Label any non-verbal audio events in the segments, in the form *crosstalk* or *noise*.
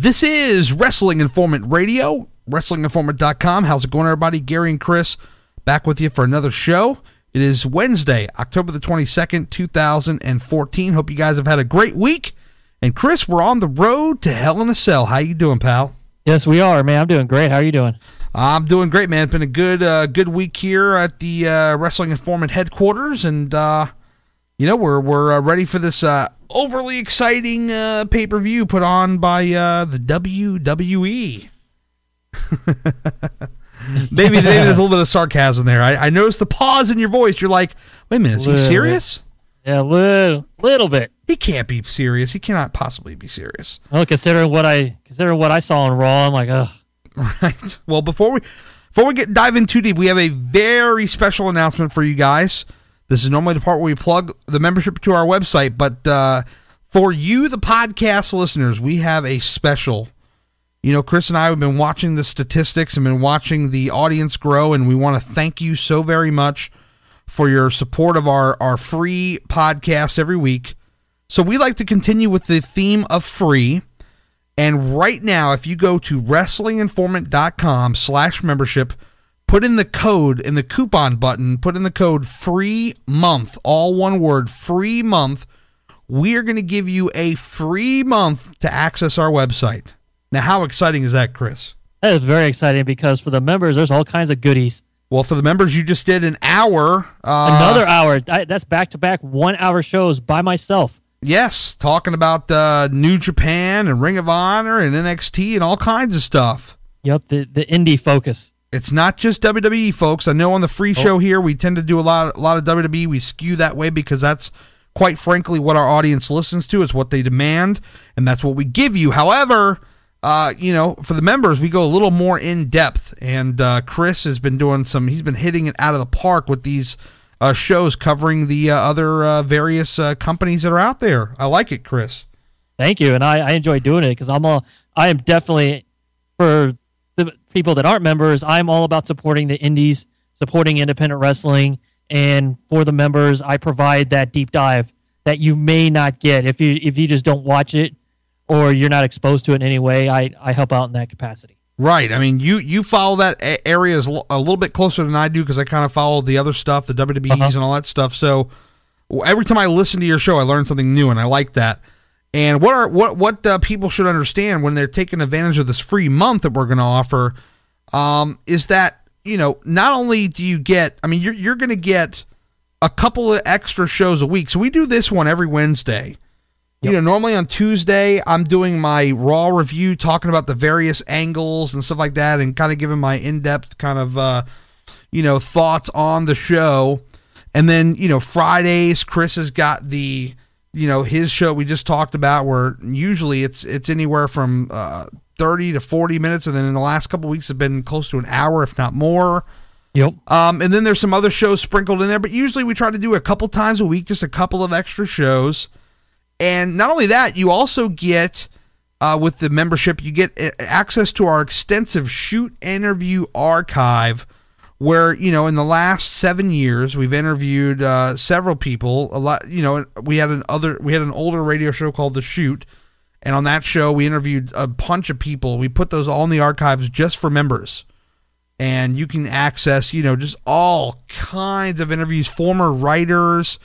This is Wrestling Informant Radio, WrestlingInformant.com. How's it going, everybody? Gary and Chris back with you for another show. It is Wednesday, October the 22nd, 2014. Hope you guys have had a great week. And Chris, we're on the road to Hell in a Cell. How you doing, pal? Yes, we are, man. I'm doing great. How are you doing? I'm doing great, man. It's been a good uh, good week here at the uh, Wrestling Informant headquarters, and uh, you know we're we're uh, ready for this uh, overly exciting uh, pay per view put on by the WWE. *laughs* maybe, maybe there's a little bit of sarcasm there. I, I noticed the pause in your voice. You're like, wait a minute, is he serious? Bit. Yeah, a little, little bit. He can't be serious. He cannot possibly be serious. Well, considering what I considering what I saw on Raw, I'm like, ugh. *laughs* Right. Well, before we before we get dive in too deep, we have a very special announcement for you guys. This is normally the part where we plug the membership to our website, but uh, for you, the podcast listeners, we have a special. You know, Chris and I have been watching the statistics and been watching the audience grow, and we want to thank you so very much for your support of our, our free podcast every week. So we like to continue with the theme of free. And right now, if you go to wrestlinginformant.com slash membership, put in the code in the coupon button, put in the code free month, all one word, free month. We are going to give you a free month to access our website. Now, how exciting is that, Chris? That is very exciting because for the members, there's all kinds of goodies. Well, for the members, you just did an hour. Uh, Another hour. That's back to back one hour shows by myself. Yes, talking about uh, New Japan and Ring of Honor and NXT and all kinds of stuff. Yep, the the indie focus. It's not just WWE, folks. I know on the free oh. show here we tend to do a lot a lot of WWE. We skew that way because that's quite frankly what our audience listens to. It's what they demand, and that's what we give you. However, uh, you know, for the members, we go a little more in depth, and uh, Chris has been doing some. He's been hitting it out of the park with these uh, shows covering the uh, other uh, various uh, companies that are out there. I like it, Chris. Thank you, and I, I enjoy doing it because I'm a I am definitely for people that aren't members. I'm all about supporting the indies, supporting independent wrestling, and for the members, I provide that deep dive that you may not get if you if you just don't watch it or you're not exposed to it in any way. I I help out in that capacity. Right. I mean, you you follow that area a little bit closer than I do because I kind of follow the other stuff, the WWEs uh-huh. and all that stuff. So every time I listen to your show, I learn something new, and I like that. And what are what what uh, people should understand when they're taking advantage of this free month that we're going to offer um, is that you know not only do you get, I mean, you're you're going to get a couple of extra shows a week. So we do this one every Wednesday Yep. You know, normally on Tuesday, I'm doing my Raw review, talking about the various angles and stuff like that, and kind of giving my in depth kind of, uh, you know, thoughts on the show. And then, you know, Fridays, Chris has got the, you know, his show we just talked about, where usually it's it's anywhere from uh, 30 to 40 minutes, and then in the last couple weeks have been close to an hour, if not more. Yep. Um, and then there's some other shows sprinkled in there, but usually we try to do a couple times a week, just a couple of extra shows. And not only that, you also get uh, with the membership, you get access to our extensive shoot interview archive. Where you know, in the last seven years, we've interviewed uh, several people. A lot, you know, we had an other, we had an older radio show called The Shoot, and on that show, we interviewed a bunch of people. We put those all in the archives just for members and you can access, you know, just all kinds of interviews, former writers,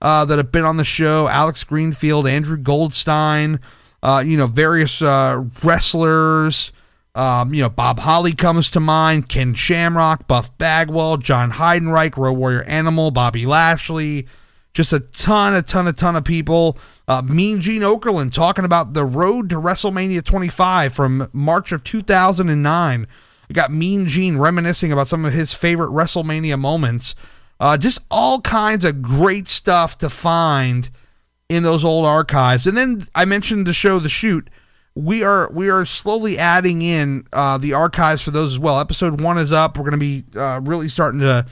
uh, that have been on the show Alex Greenfield, Andrew Goldstein, uh, you know, various uh, wrestlers. Um, you know, Bob Holly comes to mind, Ken Shamrock, Buff Bagwell, Jon Heidenreich, Road Warrior Animal, Bobby Lashley, just a ton, a ton, a ton of people. Uh, mean Gene Okerlund talking about the road to WrestleMania 25 from March of 2009. We got Mean Gene reminiscing about some of his favorite WrestleMania moments. Uh, just all kinds of great stuff to find in those old archives. And then I mentioned the show The Shoot. We are we are slowly adding in uh, the archives for those as well. Episode one is up. We're going to be uh, really starting to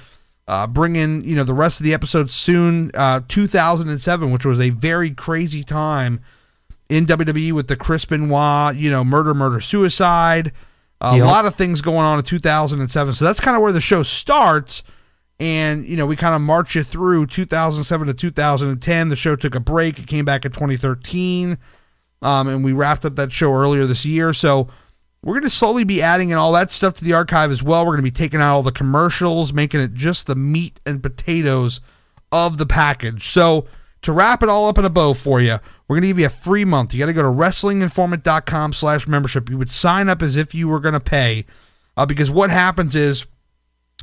uh, bring in you know the rest of the episodes soon. Uh, 2007, which was a very crazy time in WWE with the Chris Benoit, you know, murder, murder, suicide. A yep. lot of things going on in 2007. So that's kind of where the show starts and you know we kind of march you through 2007 to 2010 the show took a break it came back in 2013 um, and we wrapped up that show earlier this year. So we're going to slowly be adding in all that stuff to the archive as well. We're going to be taking out all the commercials, making it just the meat and potatoes of the package. So to wrap it all up in a bow for you, we're going to give you a free month. You got to go to wrestlinginformant.com slash membership. You would sign up as if you were going to pay uh, because what happens is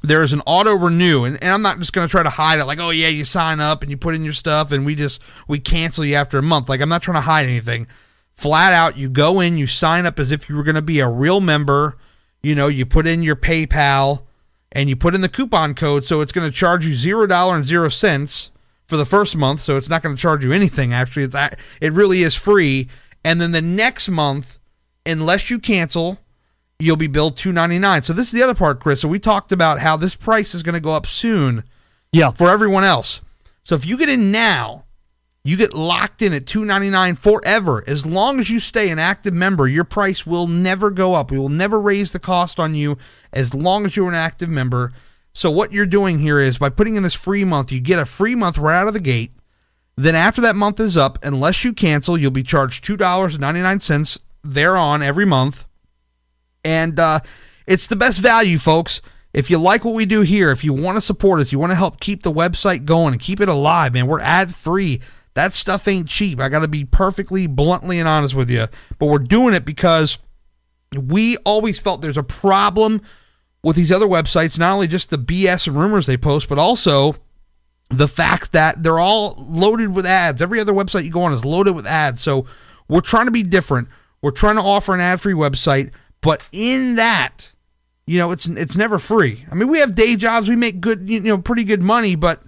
there is an auto renew and, and i'm not just going to try to hide it like oh yeah you sign up and you put in your stuff and we just we cancel you after a month. Like i'm not trying to hide anything. Flat out you go in you sign up as if you were going to be a real member. You know you put in your paypal and you put in the coupon code so it's going to charge you zero dollar and zero cents for the first month so it's not going to charge you anything actually. It's it really is free. And then the next month unless you cancel you'll be billed 299 so this is the other part chris. So we talked about how this price is going to go up soon yeah. for everyone else. So if you get in now you get locked in at 299 forever. As long as you stay an active member your price will never go up. We will never raise the cost on you as long as you're an active member. So what you're doing here is by putting in this free month you get a free month right out of the gate. Then after that month is up unless you cancel you'll be charged $2.99 thereon every month and uh, it's the best value, folks. If you like what we do here, if you want to support us, you want to help keep the website going and keep it alive, man, we're ad free. That stuff ain't cheap. I got to be perfectly bluntly and honest with you. But we're doing it because we always felt there's a problem with these other websites, not only just the BS and rumors they post, but also the fact that they're all loaded with ads. Every other website you go on is loaded with ads. So we're trying to be different. We're trying to offer an ad free website but in that, you know, it's it's never free. I mean, we have day jobs, we make good, you know, pretty good money, but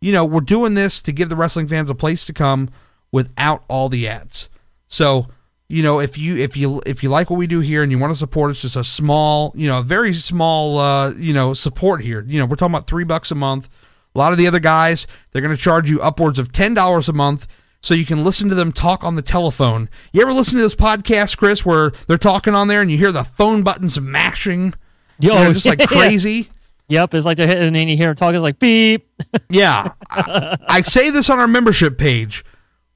you know, we're doing this to give the wrestling fans a place to come without all the ads. So, you know, if you if you if you like what we do here and you want to support us, just a small, you know, a very small, uh, you know, support here. You know, we're talking about three bucks a month. A lot of the other guys, they're going to charge you upwards of ten dollars a month so you can listen to them talk on the telephone. You ever listen to this podcast, Chris, where they're talking on there and you hear the phone buttons mashing? Yo, you know, just like *laughs* crazy. Yep, it's like they're hitting, and then you hear them talking, it's like beep. *laughs* yeah, I, I, say this on our membership page.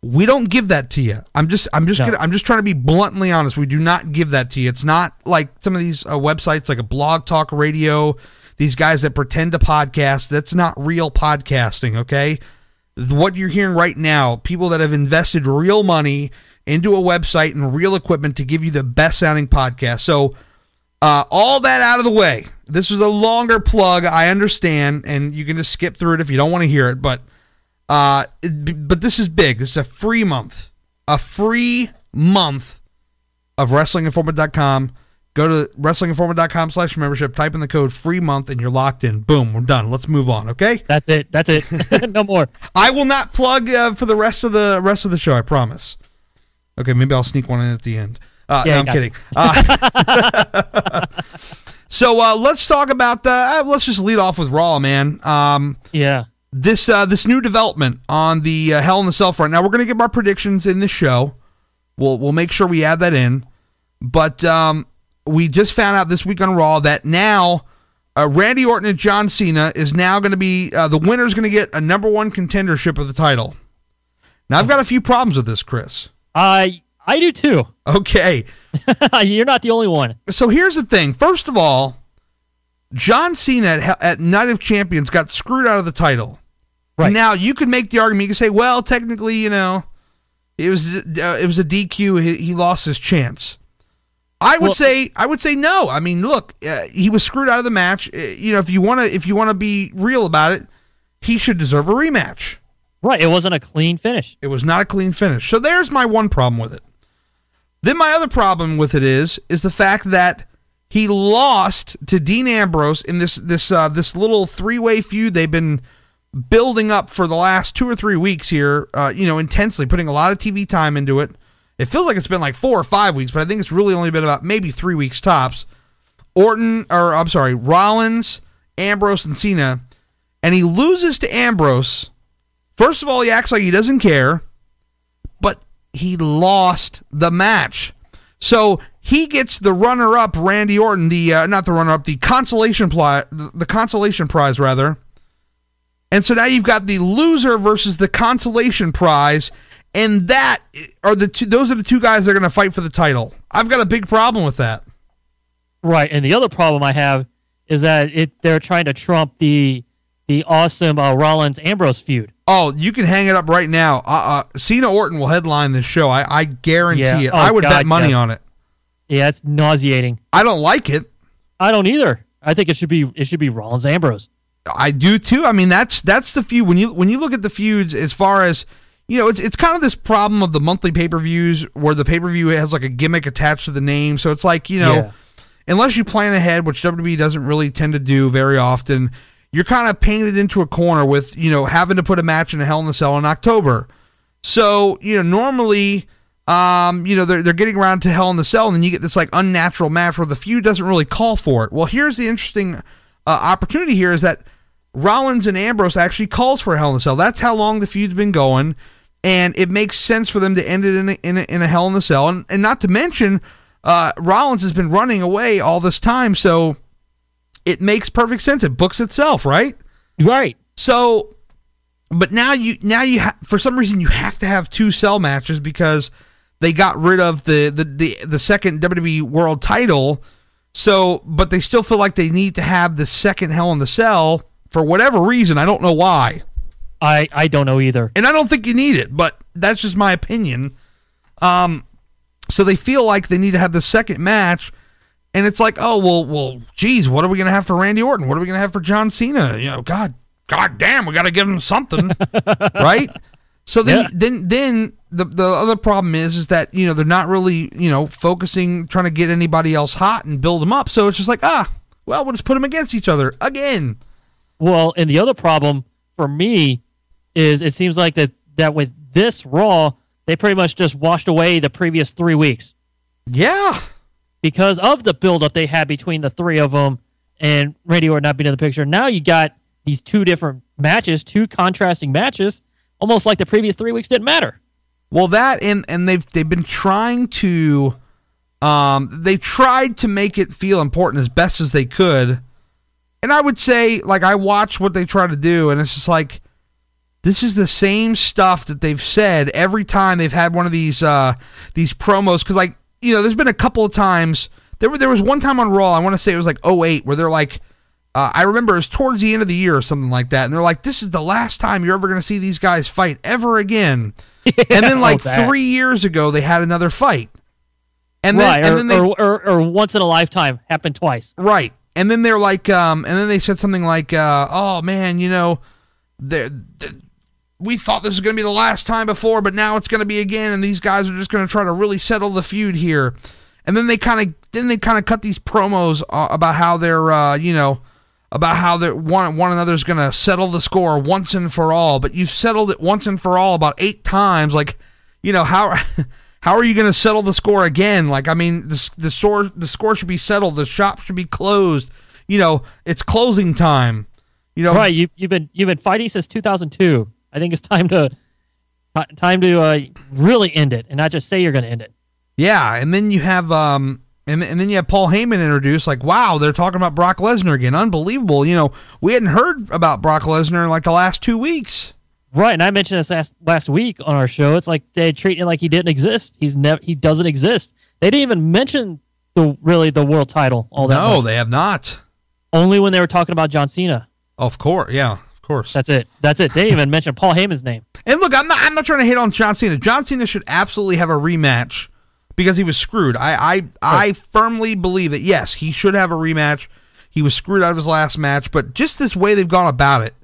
We don't give that to you. I'm just, I'm just, no. gonna, I'm just trying to be bluntly honest. We do not give that to you. It's not like some of these uh, websites, like a Blog Talk Radio. These guys that pretend to podcast. That's not real podcasting. Okay, what you're hearing right now, people that have invested real money into a website and real equipment to give you the best sounding podcast. So, uh, all that out of the way. This is a longer plug, I understand, and you can just skip through it if you don't want to hear it. But, uh, it, but this is big. This is a free month, a free month of WrestlingInformant.com Go to wrestlinginformant.com slash membership, type in the code free month, and you're locked in. Boom, we're done. Let's move on, okay? That's it. That's it. *laughs* *laughs* no more. I will not plug uh, for the rest of the rest of the show, I promise. Okay, maybe I'll sneak one in at the end. Uh, yeah, no, I'm kidding. Uh, *laughs* so uh, let's talk about the. Uh, let's just lead off with Raw, man. Um, yeah. This uh, this new development on the uh, Hell in the Cell front. Now we're gonna give our predictions in the show. We'll we'll make sure we add that in. But um, we just found out this week on Raw that now uh, Randy Orton and John Cena is now going to be uh, the winner is going to get a number one contendership of the title. Now I've got a few problems with this, Chris. I I do too. *laughs* Okay, you're not the only one. So here's the thing. First of all, John Cena at, at Night of Champions got screwed out of the title. Right now, you could make the argument. You could say, well, technically, you know, it was uh, it was a DQ. He, he lost his chance. I would well, say I would say no. I mean, look, uh, he was screwed out of the match. Uh, you know, if you want to if you want to be real about it, he should deserve a rematch. Right, it wasn't a clean finish. It was not a clean finish. So there's my one problem with it. Then my other problem with it is is the fact that he lost to Dean Ambrose in this this uh, this little three way feud they've been building up for the last two or three weeks here. Uh, you know, intensely putting a lot of TV time into it. It feels like it's been like four or five weeks, but I think it's really only been about maybe three weeks tops. Orton, or I'm sorry, Rollins, Ambrose, and Cena, and he loses to Ambrose. First of all, he acts like he doesn't care, but he lost the match. So he gets the runner-up, Randy Orton, the uh, not the runner-up, the consolation prize, the consolation prize rather. And so now you've got the loser versus the consolation prize, and that are the two. Those are the two guys that are going to fight for the title. I've got a big problem with that. Right, and the other problem I have is that it they're trying to trump the the awesome uh, Rollins Ambrose feud. Oh, you can hang it up right now. Uh, uh, Cena Orton will headline this show. I, I guarantee Yeah. it. Oh, I would God, bet money on it. Yeah, it's nauseating. I don't like it. I don't either. I think it should be it should be Rollins Ambrose. I do too. I mean, that's that's the feud. When you when you look at the feuds, as far as you know, it's it's kind of this problem of the monthly pay per views where the pay per view has like a gimmick attached to the name. So it's like you know, Yeah. unless you plan ahead, which WWE doesn't really tend to do very often, you're kind of painted into a corner with you know having to put a match in a Hell in a Cell in October. So you know, normally. Um, you know, they're, they're getting around to Hell in the Cell, and then you get this like unnatural match where the feud doesn't really call for it. Well, here's the interesting uh, opportunity here is that Rollins and Ambrose actually calls for a Hell in the Cell. That's how long the feud's been going, and it makes sense for them to end it in a, in a, in a Hell in the Cell. And, and not to mention, uh, Rollins has been running away all this time, so it makes perfect sense. It books itself, right? Right. So, but now you now you ha- for some reason you have to have two cell matches because they got rid of the the the, the second WWE World Title. So, but they still feel like they need to have the second Hell in the Cell for whatever reason. I don't know why, I I don't know either. and I don't think you need it, but that's just my opinion. Um, so they feel like they need to have the second match. And it's like, oh well, well, geez, what are we gonna have for Randy Orton? What are we gonna have for John Cena? You know, God, God damn, we got to give him something, *laughs* right? So then, Yeah. then, then the the other problem is, is that you know they're not really you know focusing trying to get anybody else hot and build them up. So it's just like, ah, well, we'll just put them against each other again. Well, and the other problem for me is it seems like that that with this Raw, they pretty much just washed away the previous three weeks Yeah, because of the buildup they had between the three of them and Randy Orton not being in the picture. Now you got these two different matches, two contrasting matches, almost like the previous three weeks didn't matter. Well, that and and they've they've been trying to, um, they tried to make it feel important as best as they could, and I would say like I watch what they try to do, and it's just like this is the same stuff that they've said every time they've had one of these uh these promos because like you know there's been a couple of times there were there was one time on Raw I want to say it was like 08 where they're like uh, I remember it was towards the end of the year or something like that and they're like this is the last time you're ever going to see these guys fight ever again *laughs* and then like that. three years ago they had another fight and then right, and or, then they or, or, or once in a lifetime happened twice. Right. And then they're like, um, and then they said something like, uh, oh man, you know, they're, th- we thought this was going to be the last time before, but now it's going to be again, and these guys are just going to try to really settle the feud here. And then they kind of, then they kind of cut these promos uh, about how they're, uh, you know, about how they're one one another's going to settle the score once and for all. But you've settled it once and for all about eight times. Like, you know how. *laughs* How are you going to settle the score again? Like, I mean, the the score the score should be settled. The shop should be closed. You know, it's closing time. You know, Right, you, you've been you've been fighting since 2002. I think it's time to time to uh, really end it and not just say you're going to end it. Yeah, and then you have um and and then you have Paul Heyman introduced like wow, they're talking about Brock Lesnar again. Unbelievable. You know, we hadn't heard about Brock Lesnar in like the last 2 weeks. Right, and I mentioned this last last week on our show. It's like they treat it like he didn't exist. He's never he doesn't exist. They didn't even mention the really the world title all that no, much. they have not. Only when they were talking about John Cena. Of course, yeah, course. That's it. That's it. They didn't even mention Paul Heyman's name. And look, I'm not I'm not trying to hit on John Cena. John Cena should absolutely have a rematch because he was screwed. I I, I firmly believe that yes, he should have a rematch. He was screwed out of his last match, but just this way they've gone about it.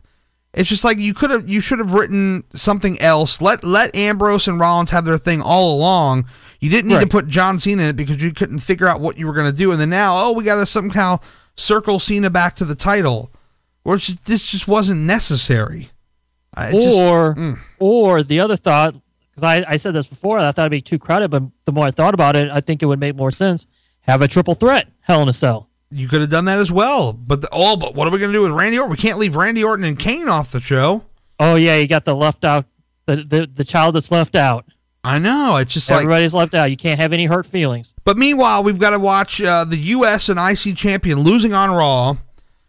It's just like you could have you should have written something else. Let let Ambrose and Rollins have their thing all along. You didn't need to put John Cena in it because you couldn't figure out what you were going to do. And then now, oh, we got to somehow circle Cena back to the title. Or just, this just wasn't necessary. I- it just- or mm. or the other thought because I, I said this before I thought it'd be too crowded, but the more I thought about it, I think it would make more sense. Have a triple threat, Hell in a Cell. You could have done that as well. But the, oh, but what are we going to do with Randy Orton? We can't leave Randy Orton and Kane off the show. Oh yeah, you got the left out, the the, the child that's left out. I know. It's just like. Everybody's left out. You can't have any hurt feelings. But meanwhile, we've got to watch uh, the U.S. and IC champion losing on Raw.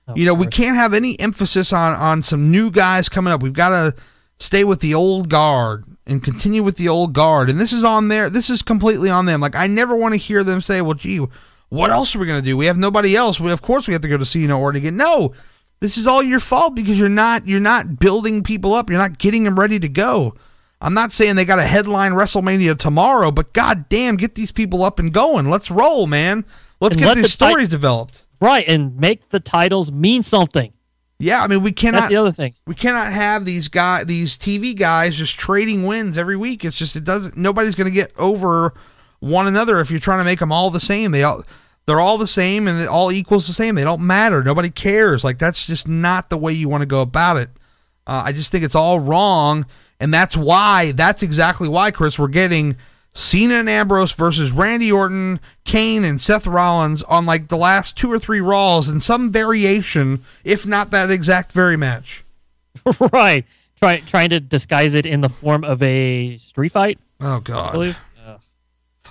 Of you know, we can't have any emphasis on on some new guys coming up. We've got to stay with the old guard and continue with the old guard. And this is on there. This is completely on them. Like I never want to hear them say, "Well, gee, what else are we going to do? We have nobody else. We of course we have to go to Cena or again." No, this is all your fault because you're not you're not building people up. You're not getting them ready to go. I'm not saying they got a headline WrestleMania tomorrow, but god damn, get these people up and going. Let's roll, man. Let's And get let these the stories developed. Right, and make the titles mean something. Yeah, I mean we cannot That's the other thing. we cannot have these guy these TV guys just trading wins every week. It's just it doesn't. Nobody's going to get over one another if you're trying to make them all the same. They all they're all the same and it all equals the same. They don't matter. Nobody cares. Like that's just not the way you want to go about it. Uh, I just think it's all wrong, and that's why. That's exactly why, Chris. We're getting Cena and Ambrose versus Randy Orton, Kane, and Seth Rollins on like the last two or three Raws in some variation, if not that exact very match. *laughs* right. Try, trying to disguise it in the form of a street fight, Oh God.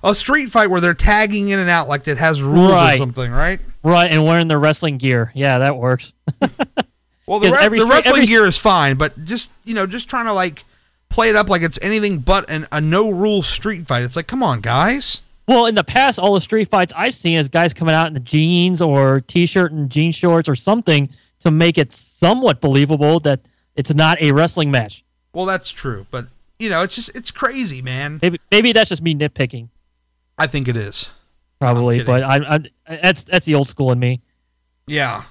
A street fight where they're tagging in and out like it has rules or something, right? Right, and wearing their wrestling gear. Yeah, that works. *laughs* Well, the, 'Cause re- every the street- wrestling every- gear is fine, but just you know, just trying to like play it up like it's anything but an, a no rules street fight. It's like, come on, guys. Well, in the past, all the street fights I've seen is guys coming out in the jeans or t-shirt and jean shorts or something to make it somewhat believable that it's not a wrestling match. Well, that's true, but you know, it's just it's crazy, man. Maybe, maybe that's just me nitpicking, I think it is. probably. kidding. But I, I, that's that's the old school in me. Yeah.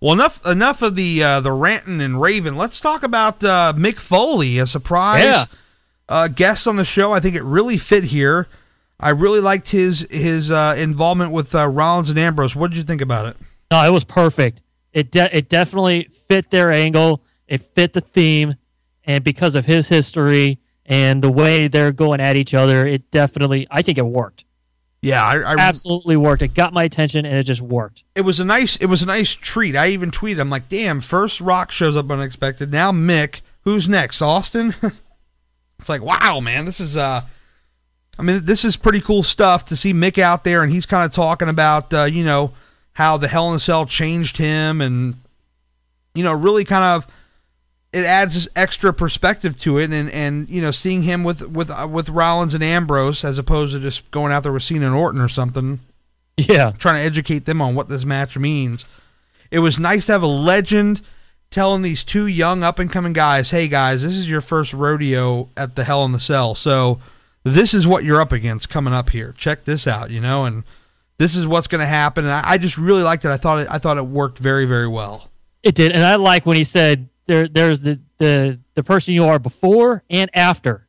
Well, enough enough of the uh, the ranting and raving. Let's talk about uh, Mick Foley, a surprise Yeah. uh, guest on the show. I think it really fit here. I really liked his his uh, involvement with uh, Rollins and Ambrose. What did you think about it? No, it was perfect. It de- it definitely fit their angle. It fit the theme, and because of his history and the way they're going at each other, it definitely I think it worked. Yeah, I, I Absolutely worked. It got my attention, and it just worked. it was a nice it was a nice treat. I even tweeted, I'm like, damn, first Rock shows up unexpected. Now Mick, who's next? Austin? *laughs* it's like, wow, man, this is uh I mean, this is pretty cool stuff to see Mick out there and he's kind of talking about uh, you know, how the Hell in a Cell changed him and you know, really kind of it adds this extra perspective to it and and you know, seeing him with with uh, with Rollins and Ambrose as opposed to just going out there with Cena and Orton or something Yeah, trying to educate them on what this match means. It was nice to have a legend telling these two young up and coming guys, "Hey guys, this is your first rodeo at the Hell in the Cell. So this is what you're up against coming up here. Check this out, you know, and this is what's going to happen." And I, I just really liked it. I thought it, I thought it worked very very well. it did, and I like when he said there there's the the the person you are before and after.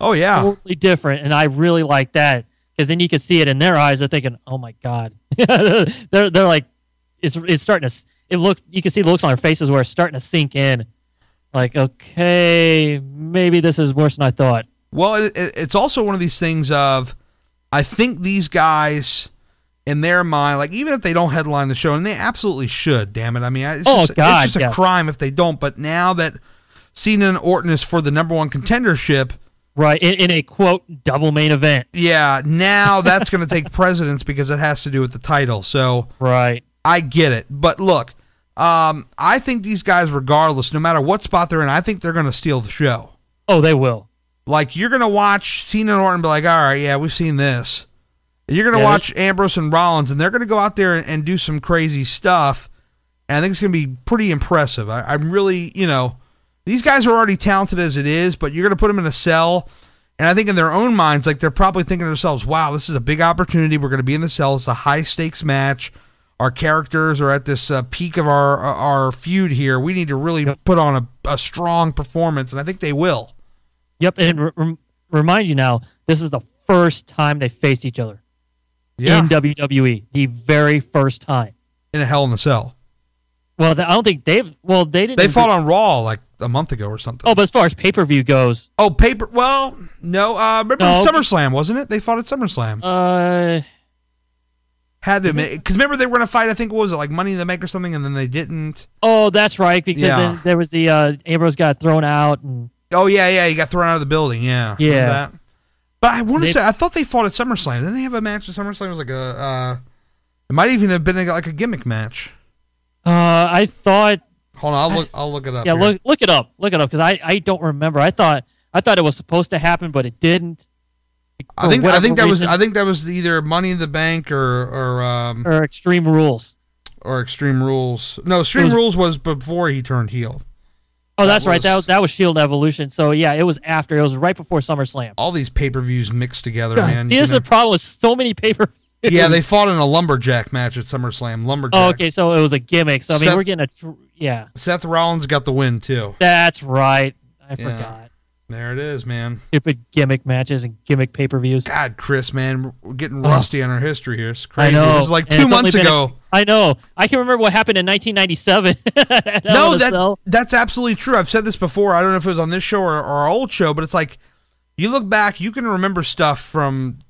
Oh yeah, totally different, and I really like that because then you can see it in their eyes. They're thinking, "Oh my god," *laughs* they're they're like, it's it's starting to. It looks you can see the looks on their faces where it's starting to sink in. Like, okay, maybe this is worse than I thought. Well, it, it, it's also one of these things of, I think these guys, in their mind, like even if they don't headline the show, and they absolutely should, damn it. I mean, it's Oh, just, God, it's just a crime if they don't. But now that Cena and Orton is for the number one contendership, Right in, in a quote double main event. yeah, now *laughs* that's going to take precedence because it has to do with the title. So Right. I get it. But look, um, I think these guys, regardless, no matter what spot they're in, I think they're going to steal the show. Oh, they will. Like you're gonna watch Cena and Orton be like, all right, yeah, we've seen this. You're gonna Yeah, watch Ambrose and Rollins, and they're gonna go out there and, and do some crazy stuff. And I think it's gonna be pretty impressive. I, I'm really, you know, these guys are already talented as it is, but you're gonna put them in a cell. And I think in their own minds, like they're probably thinking to themselves, "Wow, this is a big opportunity. We're going to be in the cell. It's a high stakes match. Our characters are at this uh, peak of our our feud here. We need to really Yep. put on a, a strong performance, and I think they will." Yep. And re- remind you now, this is the first time they faced each other Yeah, in WWE. The very first time. in a Hell in the Cell. Well, I don't think they've. Well, they didn't. They fought on Raw like a month ago or something. Oh, but as far as pay per view goes, Oh, paper. Well, no. Uh, remember No. SummerSlam, wasn't it? They fought at SummerSlam. uh, Had to because remember they were gonna fight. I think what was it like Money in the Bank or something, and then they didn't. oh, that's right. Because Yeah. then there was the uh, Ambrose got thrown out, and Oh yeah, yeah. He got thrown out of the building. Yeah. Yeah. But I want to say I thought they fought at SummerSlam. Didn't they have a match at SummerSlam? It was like a. Uh, it might even have been a, like a gimmick match. uh, I thought Hold on, I'll look. I'll look it up. Yeah, here. look look it up. Look it up because I, I don't remember. I thought I thought it was supposed to happen, but it didn't. I think I think that was I think that was either Money in the Bank or or um or Extreme Rules. or Extreme Rules. No, Extreme was- Rules was before he turned heel. Oh, That that's right. That was- was that was Shield Evolution. So yeah, it was after. It was right before SummerSlam. All these pay per views mixed together, man. See, you this is know. the problem with so many paper. yeah, they fought in a lumberjack match at SummerSlam. Lumberjack. Oh, okay, so it was a gimmick. So I mean, Seth- we're getting a tr- yeah. Seth Rollins got the win too. That's right. I Yeah. forgot. There it is, man. Stupid gimmick matches and gimmick pay per views. God, Chris, man, we're getting Ugh. rusty on our history here. It's crazy. I know. This is like And two months ago. I know. I can remember what happened in 1997. *laughs* no, that that's absolutely true. I've said this before. I don't know if it was on this show or, or our old show, but it's like you look back, you can remember stuff from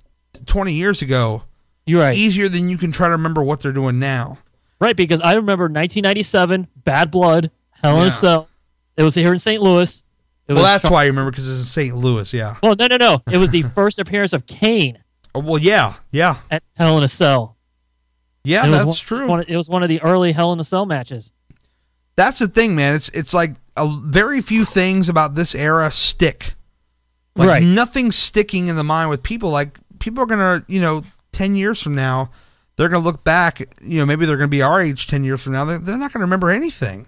20 years ago You're right. easier than you can try to remember what they're doing now. Right, because I remember 1997, Bad Blood, Hell in Yeah. a Cell. It was here in St. Louis. Well, that's why you remember because it's in St. Louis. Yeah. Well, no, no, no. It was the *laughs* first appearance of Kane Oh, well, yeah, yeah, at Hell in a Cell. yeah. That's one- true. One, it was one of the early Hell in a Cell matches. That's the thing, man. It's it's like a very few things about this era stick. Like Right. nothing's sticking in the mind with people. Like people are gonna, you know, ten years from now, they're gonna look back. You know, maybe they're gonna be our age ten years from now. They're, they're not gonna remember anything.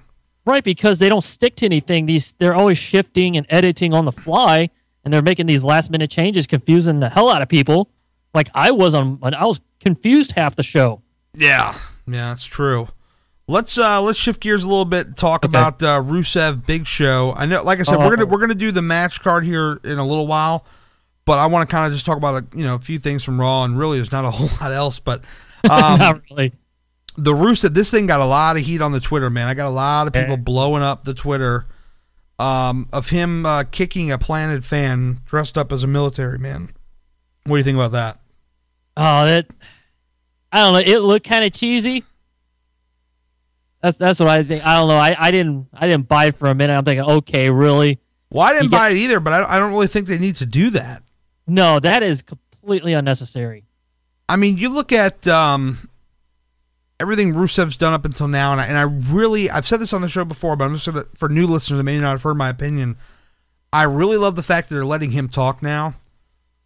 Right, because they don't stick to anything. These they're always shifting and editing on the fly, and they're making these last minute changes, confusing the hell out of people. Like I was on, I was confused half the show. Yeah, yeah, that's true. Let's uh let's shift gears a little bit. And talk Okay. about uh, Rusev Big Show. I know, like I said, Oh, we're gonna we're gonna do the match card here in a little while, but I want to kind of just talk about a, you know a few things from Raw, and really there's not a *laughs* whole lot else. But *laughs* um, Not really. The Rusev, this thing got a lot of heat on the Twitter, man. I got a lot of people Yeah. blowing up the Twitter um, of him uh, kicking a planted fan dressed up as a military man. What do you think about that? Oh, that I don't know. It looked kind of cheesy. That's that's what I think. I don't know. I, I didn't I didn't buy it for a minute. I'm thinking, okay, really? Well, I didn't You get- buy it either, but I, I don't really think they need to do that. No, that is completely unnecessary. I mean, you look at um, everything Rusev's done up until now, and I, and I really, I've said this on the show before, but I'm just gonna, for new listeners that may not have heard my opinion, I really love the fact that they're letting him talk now.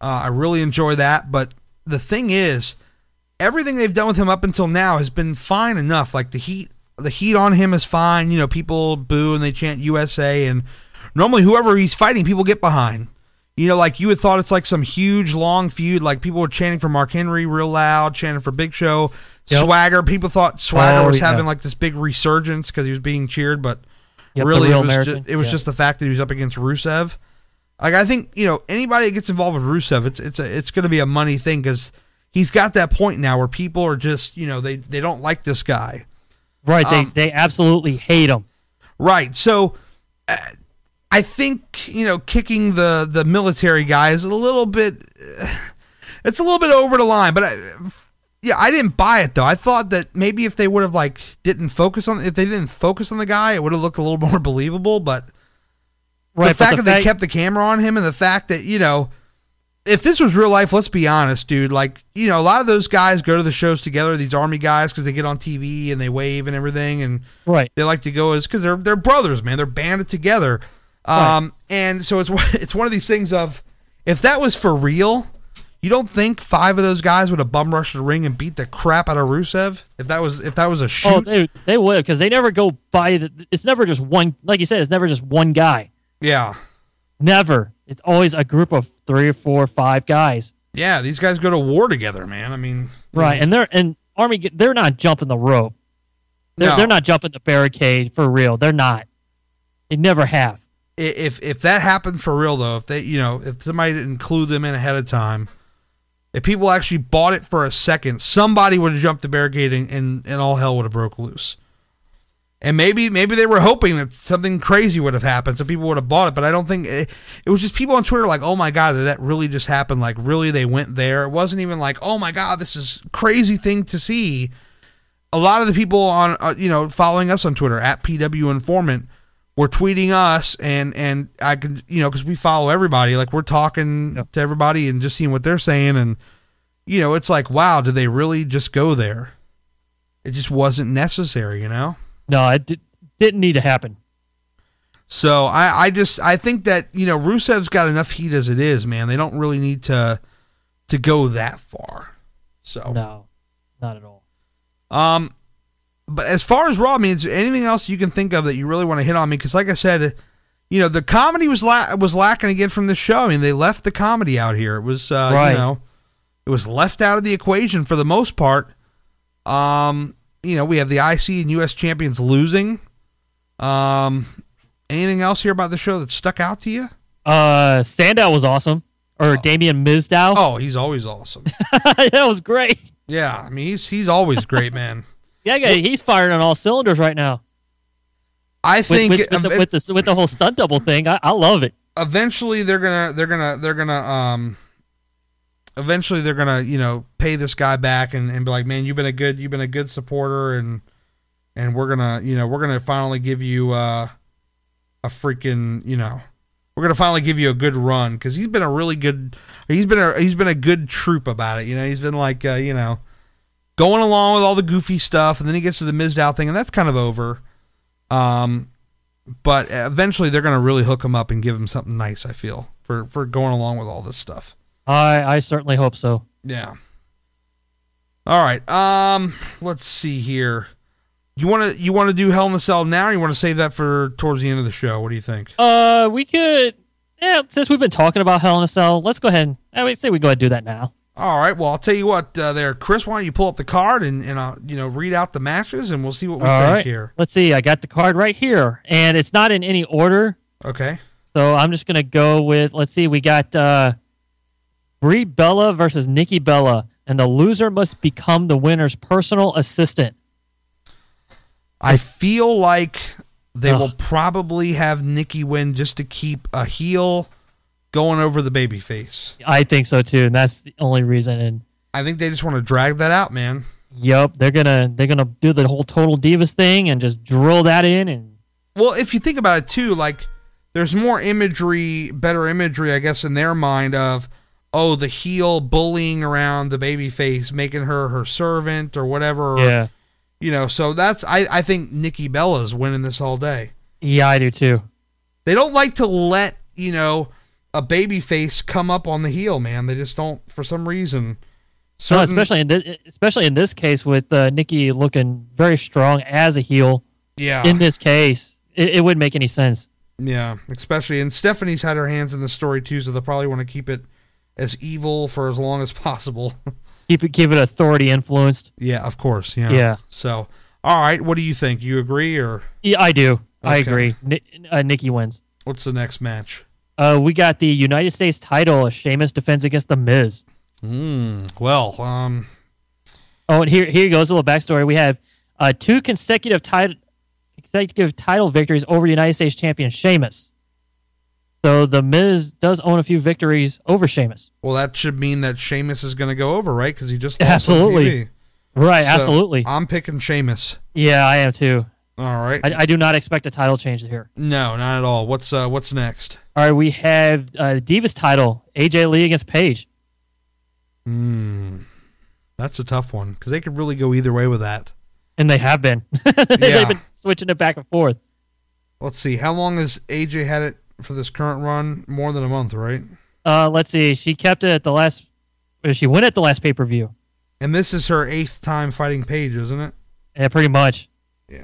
Uh, I really enjoy that, but the thing is, everything they've done with him up until now has been fine enough. Like the heat, the heat on him is fine. You know, people boo and they chant USA, and normally whoever he's fighting, people get behind. You know, like you had thought it's like some huge long feud. Like people were chanting for Mark Henry real loud, chanting for Big Show, Yep. Swagger. People thought Swagger Oh, was yeah. having like this big resurgence because he was being cheered, but Yep, really real it was American. just, it was Yeah. just the fact that he was up against Rusev. Like I think you know anybody that gets involved with Rusev, it's it's a, it's going to be a money thing because he's got that point now where people are just you know they they don't like this guy. Right? Um, they they absolutely hate him. Right. So uh, I think, you know, kicking the the military guy is a little bit uh, *sighs* it's a little bit over the line, but I yeah, I didn't buy it though. I thought that maybe if they would have like didn't focus on if they didn't focus on the guy, it would have looked a little *laughs* more believable, but Right? the fact that they kept the camera on him and the fact that, you know, if this was real life, let's be honest, dude. Like, you know, a lot of those guys go to the shows together, these army guys, because they get on TV and they wave and everything. And right. they like to go as because they're they're brothers, man. They're banded together. Um, and so it's *laughs* it's one of these things of if that was for real, you don't think five of those guys would have bum rushed the ring and beat the crap out of Rusev if that was if that was a oh, shoot? Oh, they they would because they never go by. The, it's never just one. Like you said, it's never just one guy. yeah, Never. It's always a group of three or four or five guys. yeah. These guys go to war together, man. I mean, Right. And they're and Army. They're not jumping the rope. They're, No. they're not jumping the barricade for real. They're not. They never have. if if that happened for real though, if they you know if somebody didn't clue them in ahead of time, if people actually bought it for a second, somebody would have jumped the barricade and, and, and all hell would have broke loose. And maybe maybe they were hoping that something crazy would have happened, so people would have bought it. But I don't think it, it was just people on Twitter like, "Oh my god, that really just happened!" Like, really, they went there. It wasn't even like, "Oh my god, this is crazy thing to see." A lot of the people on uh, you know following us on Twitter at PW Informant were tweeting us, and and I can you know because we follow everybody, like we're talking Yep. to everybody and just seeing what they're saying, and you know it's like, wow, did they really just go there? It just wasn't necessary, you know. No, it did, didn't need to happen. So I, I just I think that you know Rusev's got enough heat as it is, man. They don't really need to to go that far. So No, not at all. Um, but as far as Raw, I mean, is there anything else you can think of that you really want to hit on me? Because, like I said, you know, the comedy was la- was lacking again from the show. I mean, they left the comedy out here. It was, uh, Right. you know, it was left out of the equation for the most part. Um, you know, we have the IC and US champions losing. Um, anything else here about the show that stuck out to you? Uh, Sandow was awesome, or Damien Mizdow. Oh, he's always awesome. *laughs* that was great. yeah, I mean, he's he's always great, man. Yeah, yeah, he's firing on all cylinders right now. I With, think with, with, the, with, the, with the whole stunt double thing, I, I love it. eventually they're gonna they're gonna they're gonna um eventually they're gonna you know pay this guy back and, and be like man you've been a good you've been a good supporter and and we're gonna you know we're gonna finally give you uh a freaking you know we're gonna finally give you a good run because he's been a really good he's been a he's been a good troop about it you know he's been like uh, you know going along with all the goofy stuff and then he gets to the Mizdow thing and that's kind of over um but eventually they're going to really hook him up and give him something nice. I feel for for going along with all this stuff. I I certainly hope so. Yeah. All right. Um. Let's see here. You want to you want to do Hell in a Cell now? Or you want to save that for towards the end of the show? What do you think? Uh, we could. Yeah, since we've been talking about Hell in a Cell, let's go ahead and I would say we go ahead and do that now. All right. Well, I'll tell you what. Uh, there, Chris. Why don't you pull up the card and and uh, you know read out the matches and we'll see what we All think right. here. Let's see. I got the card right here, and it's not in any order. Okay. So I'm just gonna go with. Let's see. We got uh, Brie Bella versus Nikki Bella, and the loser must become the winner's personal assistant. I feel like they Ugh. will probably have Nikki win just to keep a heel going over the baby face. I think so too, and that's the only reason. And I think they just want to drag that out, man. Yep, they're gonna they're gonna do the whole total divas thing and just drill that in and Well, if you think about it too, like there's more imagery, better imagery, I guess, in their mind of oh, the heel bullying around the baby face, making her her servant or whatever. yeah, You know, so that's I, I think Nikki Bella's winning this all day. yeah, I do too. They don't like to let, you know, a baby face come up on the heel, man. They just don't for some reason. So Certain- especially in this, especially in this case with uh, Nikki looking very strong as a heel. yeah. In this case, it, it wouldn't make any sense. Yeah, especially and Stephanie's had her hands in the story too, so they'll probably want to keep it as evil for as long as possible. *laughs* Keep it keep it authority influenced. yeah, of course. Yeah. Yeah. So, all right, what do you think? You agree or Yeah, I do. I agree. Ni- uh, Nikki wins. what's the next match? Uh, we got the United States title. Sheamus defends against the Miz. Hmm. Well, um, Oh, and here here goes a little backstory. We have uh, two consecutive title consecutive title victories over United States champion Sheamus. So the Miz does own a few victories over Sheamus. well, that should mean that Sheamus is going to go over, right? Because he just Absolutely. Right, So, absolutely. I'm picking Sheamus. yeah, I am too. All right. I, I do not expect a title change here. no, not at all. What's uh, what's next? All right, we have uh, Divas title AJ Lee against Paige. Hmm. That's a tough one because they could really go either way with that. And they have been. *laughs* Yeah. They've been switching it back and forth. Let's see. How long has AJ had it for this current run? More than a month, right? Uh, let's see. She kept it at the last. Or she went at the last pay per view. And this is her eighth time fighting Paige, isn't it? Yeah, pretty much. Yeah.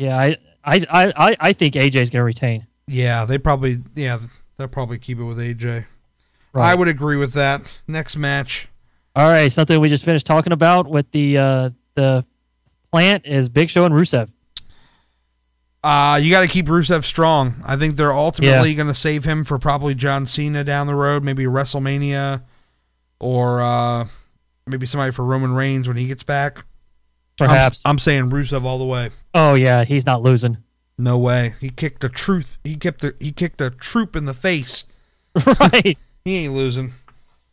Yeah, I I I, I- think AJ's gonna retain. Yeah, they probably yeah, they'll probably keep it with AJ. Right. I would agree with that. Next match. All right, something we just finished talking about with the uh, the plant is Big Show and Rusev. Uh you got to keep Rusev strong. I think they're ultimately going to save him for probably John Cena down the road, maybe WrestleMania or uh maybe somebody for Roman Reigns when he gets back. I'm- Perhaps. I'm, saying Rusev all the way. Oh yeah, he's not losing. No way. He kicked the truth. He kicked the he kicked a troop in the face. *laughs* right. He ain't losing.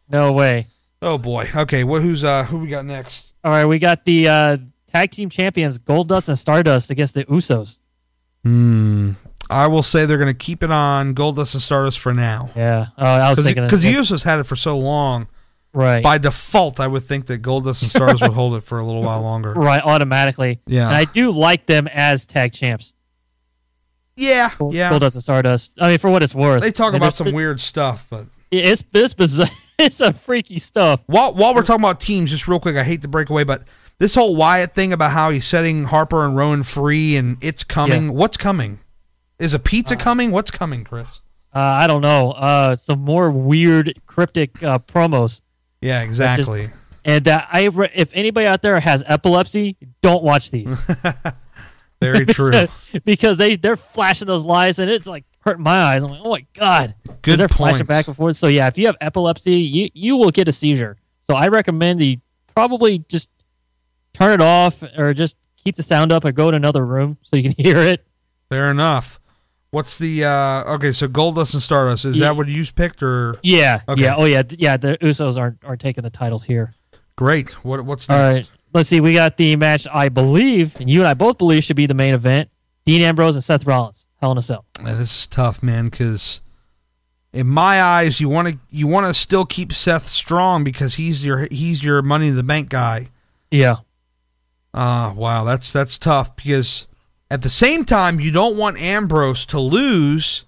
No way. Oh boy. Okay. Well, who's uh who we got next? All right, we got the uh, tag team champions Goldust and Stardust against the Usos. Hmm. I will say they're going to keep it on Goldust and Stardust for now Yeah. Oh, I was thinking because the Usos had it for so long. Right. By default, I would think that Goldust and Stardust would hold it for a little while *laughs* longer. right. Automatically. Yeah. And I do like them as tag champs. Yeah, yeah. Goldust and Stardust. I mean, for what it's worth. They talk I mean, about some weird stuff, but It's *laughs* it's bizarre. It's a freaky stuff. while while we're talking about teams, just real quick, I hate to break away, but this whole Wyatt thing about how he's setting Harper and Rowan free and it's coming. Yeah. What's coming? Is a pizza coming? What's coming, Chris? Uh, I don't know. Uh, some more weird cryptic uh, promos. Yeah, exactly. And that I, re- if anybody out there has epilepsy, don't watch these *laughs* Very *laughs* true. because they they're flashing those lights and it's like hurting my eyes. I'm like, oh my god, 'Cause Good they're flashing back and forth. So yeah, if you have epilepsy, you you will get a seizure. So I recommend you probably just turn it off or just keep the sound up or go to another room so you can *laughs* hear it. Fair enough. What's the uh okay, so Goldust and Stardust, is Yeah. that what you picked or Yeah, Okay. yeah, oh yeah, yeah. The Usos aren't aren't taking the titles here. great. What what's All next? right, let's see. We got the match I believe, and you and I both believe should be the main event: Dean Ambrose and Seth Rollins, Hell in a Cell. Yeah, this is tough, man, because in my eyes, you want to you want to still keep Seth strong because he's your he's your Money in the Bank guy. Yeah, Ah, wow, that's that's tough because at the same time, you don't want Ambrose to lose.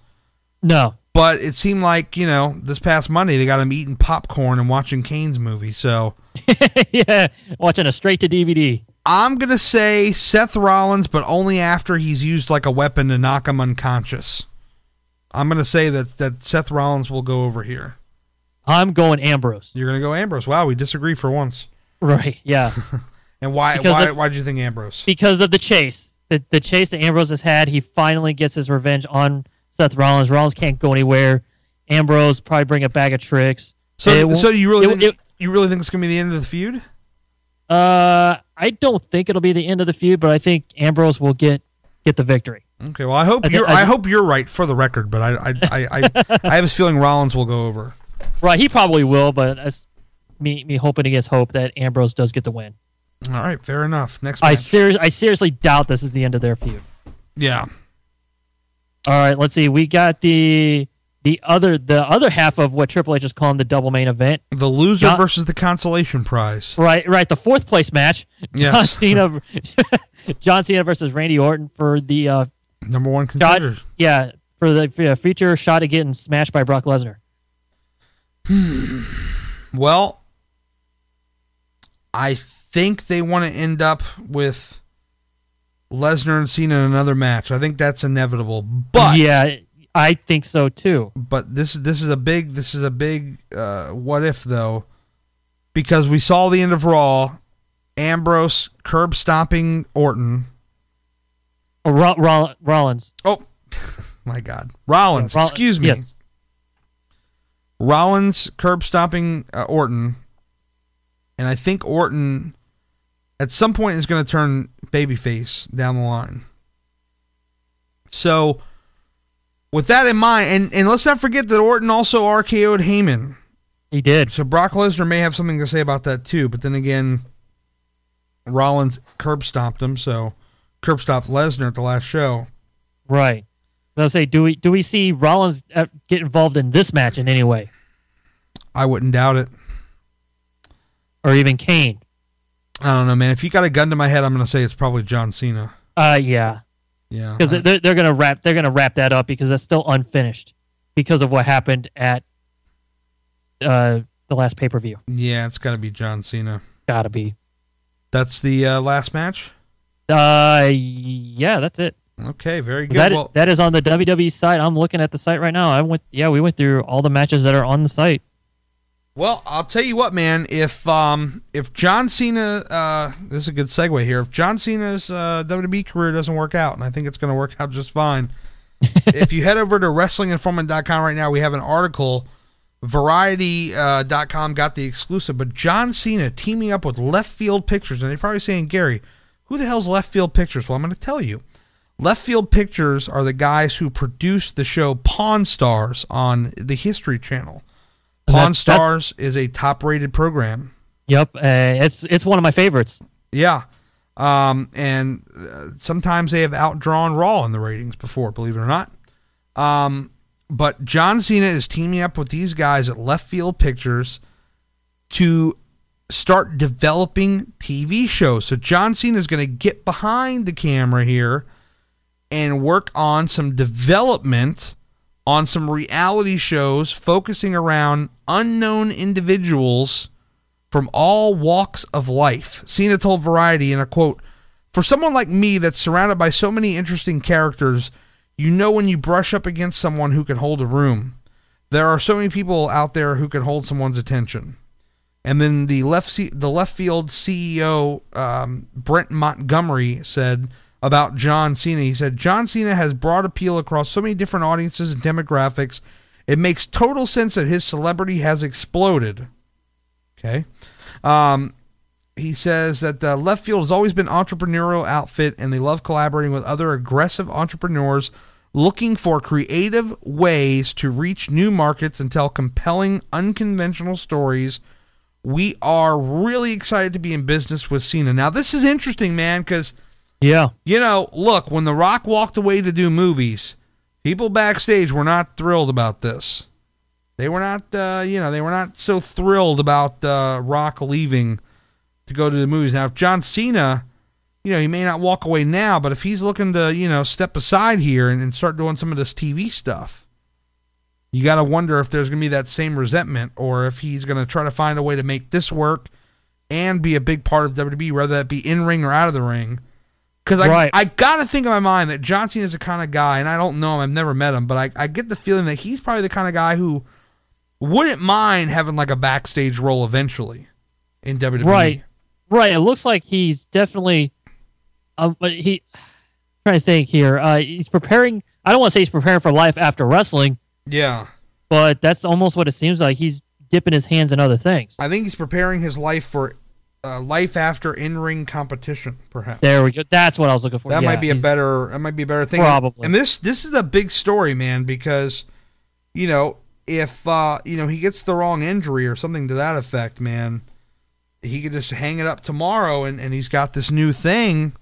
no, But it seemed like you know this past Monday they got him eating popcorn and watching Kane's movie. So *laughs* yeah, watching a straight to DVD. I'm gonna say Seth Rollins, but only after he's used like a weapon to knock him unconscious. I'm gonna say that that Seth Rollins will go over here. I'm going Ambrose. You're gonna go Ambrose. Wow, we disagree for once. Right? Yeah, *laughs* And why? Because why? of- why did you think Ambrose? because of the chase, the the chase that Ambrose has had. He finally gets his revenge on Seth Rollins. Rollins can't go anywhere. Ambrose probably bring a bag of tricks. So, It so you really it- think, it- you really think it's gonna be the end of the feud? Uh, I don't think it'll be the end of the feud, but I think Ambrose will get get the victory. Okay. Well, I hope I thi- you're. I I, hope you're right for the record, but I I I, I, *laughs* I have a feeling Rollins will go over. Right, he probably will, but that's me me hoping against hope that Ambrose does get the win. All right. Fair enough. Next. I match. serious I seriously doubt this is the end of their feud. yeah. All right, let's see. We got the the other the other half of what Triple H is calling the double main event. The loser John- versus the consolation prize. Right, right. The fourth place match. John Yes. Cena *laughs* John Cena versus Randy Orton for the uh Number one shot contenders. yeah, for the for the future shot at getting smashed by Brock Lesnar. Hmm. Well, I think they want to end up with Lesnar and Cena in another match. I think that's inevitable. But yeah, I think so too. but this this is a big this is a big uh, what if though, because we saw the end of Raw, Ambrose curb stomping Orton. Oh, Ro- Roll- Rollins. Oh *laughs* my God, Rollins. Roll- excuse me. Yes. Rollins curb stomping uh, Orton, and I think Orton at some point is going to turn babyface down the line. So, with that in mind, and, and let's not forget that Orton also RKO'd Heyman. He did. So Brock Lesnar may have something to say about that too. But then again, Rollins curb stomped him, so curb stomped Lesnar at the last show. Right. So I say, do we do we see Rollins uh, get involved in this match in any way, I wouldn't doubt it. or even Kane? I don't know, man. If you got a gun to my head, I'm going to say it's probably John Cena. Uh, yeah, Yeah, because they're they're gonna wrap they're gonna wrap that up because that's still unfinished because of what happened at uh the last pay per view. Yeah, it's got to be John Cena. Gotta be. That's the uh, last match. Uh, yeah, that's it. Okay, very good. That well, that is on the WWE site. I'm looking at the site right now. I went, yeah, we went through all the matches that are on the site. Well, I'll tell you what, man. If um if John Cena, uh, this is a good segue here. If John Cena's uh, WWE career doesn't work out, and I think it's going to work out just fine. *laughs* if you head over to WrestlingInformant.com right now, we have an article. Variety.com uh, got the exclusive, but John Cena teaming up with Left Field Pictures, and they're probably saying, Gary, who the hell's Left Field Pictures? Well, I'm going to tell you. Left Field Pictures are the guys who produced the show Pawn Stars on the History Channel. Pawn that's- Stars is a top-rated program. Yep, uh, it's it's one of my favorites. Yeah, um, and uh, sometimes they have outdrawn Raw in the ratings before, believe it or not. Um, but John Cena is teaming up with these guys at Left Field Pictures, to start developing TV shows. So John Cena is going to get behind the camera here and work on some development on some reality shows focusing around unknown individuals from all walks of life. Cena told Variety in a quote, For someone like me that's surrounded by so many interesting characters, you know when you brush up against someone who can hold a room. There are so many people out there who can hold someone's attention. And then the left the left field CEO um, Brent Montgomery said about John Cena. He said John Cena has broad appeal across so many different audiences and demographics. It makes total sense that his celebrity has exploded. Okay. Um, he says that uh, left field has always been entrepreneurial outfit and they love collaborating with other aggressive entrepreneurs looking for creative ways to reach new markets and tell compelling unconventional stories we are really excited to be in business with Cena. Now, this is interesting, man, because, Yeah. you know, look, when The Rock walked away to do movies, people backstage were not thrilled about this. They were not, uh, you know, they were not so thrilled about uh, Rock leaving to go to the movies. Now, if John Cena, you know, he may not walk away now, but if he's looking to, you know, step aside here and, and start doing some of this TV stuff, you got to wonder if there's going to be that same resentment or if he's going to try to find a way to make this work and be a big part of WWE, whether that be in ring or out of the ring. Because I, Right. I got to think in my mind that John Cena is the kind of guy, and I don't know him, I've never met him, but I, I get the feeling that he's probably the kind of guy who wouldn't mind having like a backstage role eventually in WWE. Right. Right. It looks like he's definitely. Um, but he. trying to think here. Uh, he's preparing. I don't want to say he's preparing for life after wrestling, Yeah. but that's almost what it seems like. He's dipping his hands in other things. I think he's preparing his life for uh, life after in ring competition, perhaps. There we go. That's what I was looking for. That Yeah, might be a better. That might be a better thing. Probably. And this this is a big story, man, because you know if uh, you know he gets the wrong injury or something to that effect, man, he could just hang it up tomorrow, and, and he's got this new thing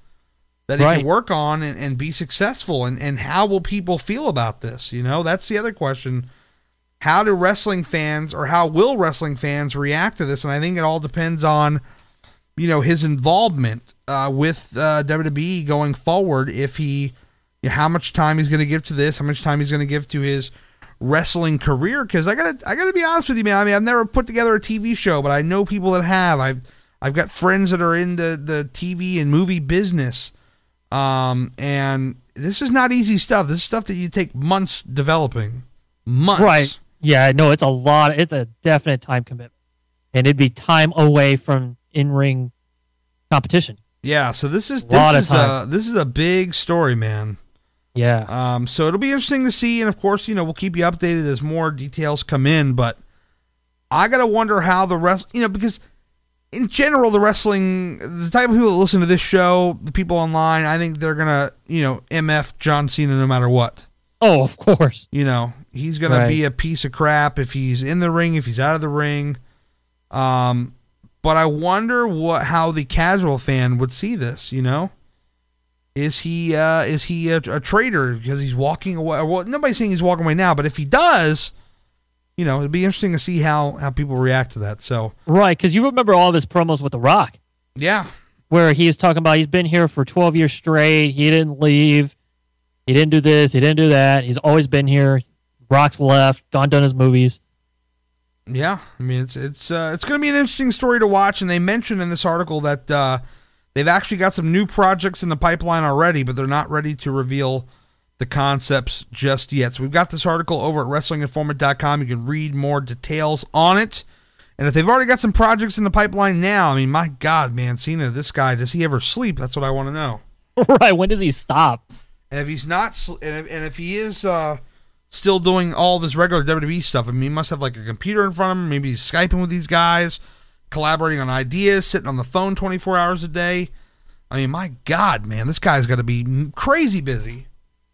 that he Right. can work on and, and be successful. And and how will people feel about this? You know, that's the other question. How do wrestling fans or how will wrestling fans react to this? And I think it all depends on you know his involvement uh, with uh, WWE going forward. If he, you know, how much time he's going to give to this, how much time he's going to give to his wrestling career. Because I gotta, I gotta be honest with you, man. I mean, I've never put together a TV show, but I know people that have. I've, I've got friends that are in the the TV and movie business, um, and this is not easy stuff. This is stuff that you take months developing, months. Right. Yeah. No, it's a lot. It's a definite time commitment, and it'd be time away from in ring competition. Yeah. So this is this is a this is a big story, man. Yeah. Um, so it'll be interesting to see, and of course, you know, we'll keep you updated as more details come in. But I gotta wonder how the rest, you know, because in general, the wrestling, the type of people that listen to this show, the people online, I think they're gonna, you know, mf John Cena no matter what. oh, of course. You know, he's gonna Right. be a piece of crap if he's in the ring, if he's out of the ring. Um, but I wonder what how the casual fan would see this. You know, is he uh, is he a, a traitor because he's walking away? Well, nobody's saying he's walking away now, but if he does, you know, it'd be interesting to see how how people react to that. So Right. Because you remember all of his promos with The Rock. yeah, where he was talking about he's been here for 12 years straight. He didn't leave. He didn't do this. He didn't do that. He's always been here. Rock's left, gone done his movies. Yeah, I mean it's it's uh, it's going to be an interesting story to watch, and they mentioned in this article that uh, they've actually got some new projects in the pipeline already, but they're not ready to reveal the concepts just yet. So we've got this article over at WrestlingInformant.com. You can read more details on it, and if they've already got some projects in the pipeline now, I mean, my God, man, Cena, this guy, does he ever sleep? That's what I want to know. *laughs* right. When does he stop? And if he's not, and if, and if he is uh, still doing all this regular WWE stuff, I mean, he must have like a computer in front of him. Maybe he's skyping with these guys, collaborating on ideas, sitting on the phone 24 hours a day. I mean, my God, man, this guy's got to be crazy busy.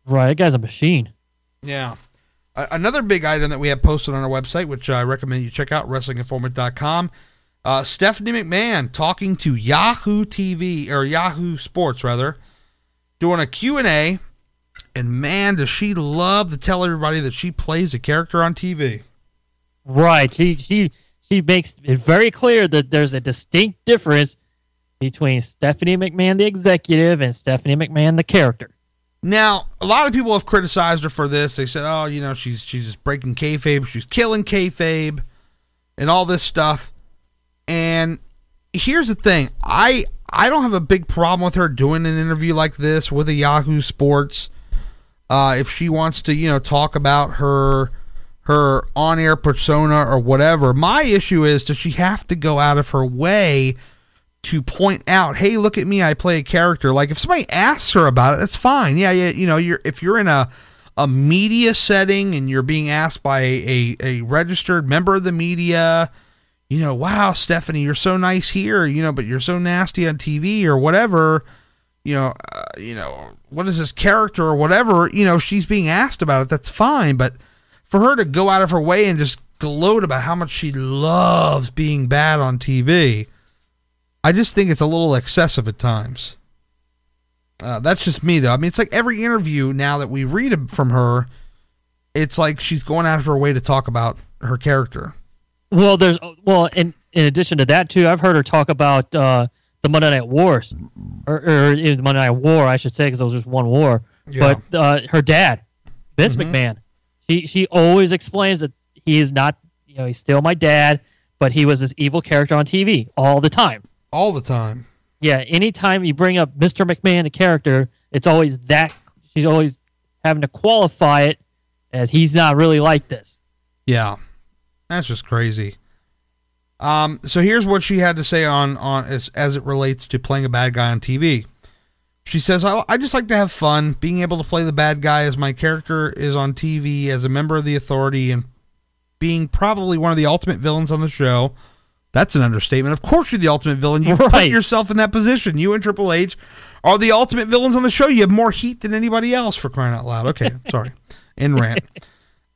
Right. That guy's a machine. Yeah. A- another big item that we have posted on our website, which I recommend you check out, WrestlingInformant.com. Uh, Stephanie McMahon talking to Yahoo TV or Yahoo Sports rather, doing a Q&A and man does she love to tell everybody that she plays a character on TV. Right. She she she she makes it very clear that there's a distinct difference between Stephanie McMahon, the executive, and Stephanie McMahon, the character. Now, a lot of people have criticized her for this. They said, "Oh, you know, she's she's just breaking kayfabe, she's killing kayfabe, and all this stuff." And here's the thing: I I don't have a big problem with her doing an interview like this with a Yahoo Sports. Uh, if she wants to, you know, talk about her her on-air persona or whatever. My issue is, does she have to go out of her way? to point out, hey, look at me, I play a character. Like if somebody asks her about it, that's fine. Yeah, yeah, you know, you're if you're in a a media setting and you're being asked by a, a, a registered member of the media, you know, wow, Stephanie, you're so nice here, you know, but you're so nasty on TV or whatever, you know, uh, you know, what is this character or whatever, you know, she's being asked about it. That's fine, but for her to go out of her way and just gloat about how much she loves being bad on TV I just think it's a little excessive at times. Uh, that's just me, though. I mean, it's like every interview now that we read from her, it's like she's going out of her way to talk about her character. Well, there's well, in in addition to that too, I've heard her talk about uh, the Monday Night Wars, or, or the Monday Night War, I should say, because it was just one war. Yeah. But uh, her dad, Vince mm-hmm. McMahon, she she always explains that he is not, you know, he's still my dad, but he was this evil character on TV all the time all the time. Yeah, anytime you bring up Mr. McMahon, the character, it's always that she's always having to qualify it as he's not really like this. Yeah, that's just crazy. Um, so here's what she had to say on on as as it relates to playing a bad guy on TV. She says, I, I just like to have fun. Being able to play the bad guy as my character is on TV as a member of the authority and being probably one of the ultimate villains on the show that's an understatement. Of course, you're the ultimate villain. You right. put yourself in that position. You and Triple H are the ultimate villains on the show. You have more heat than anybody else for crying out loud. Okay, *laughs* sorry. In rant.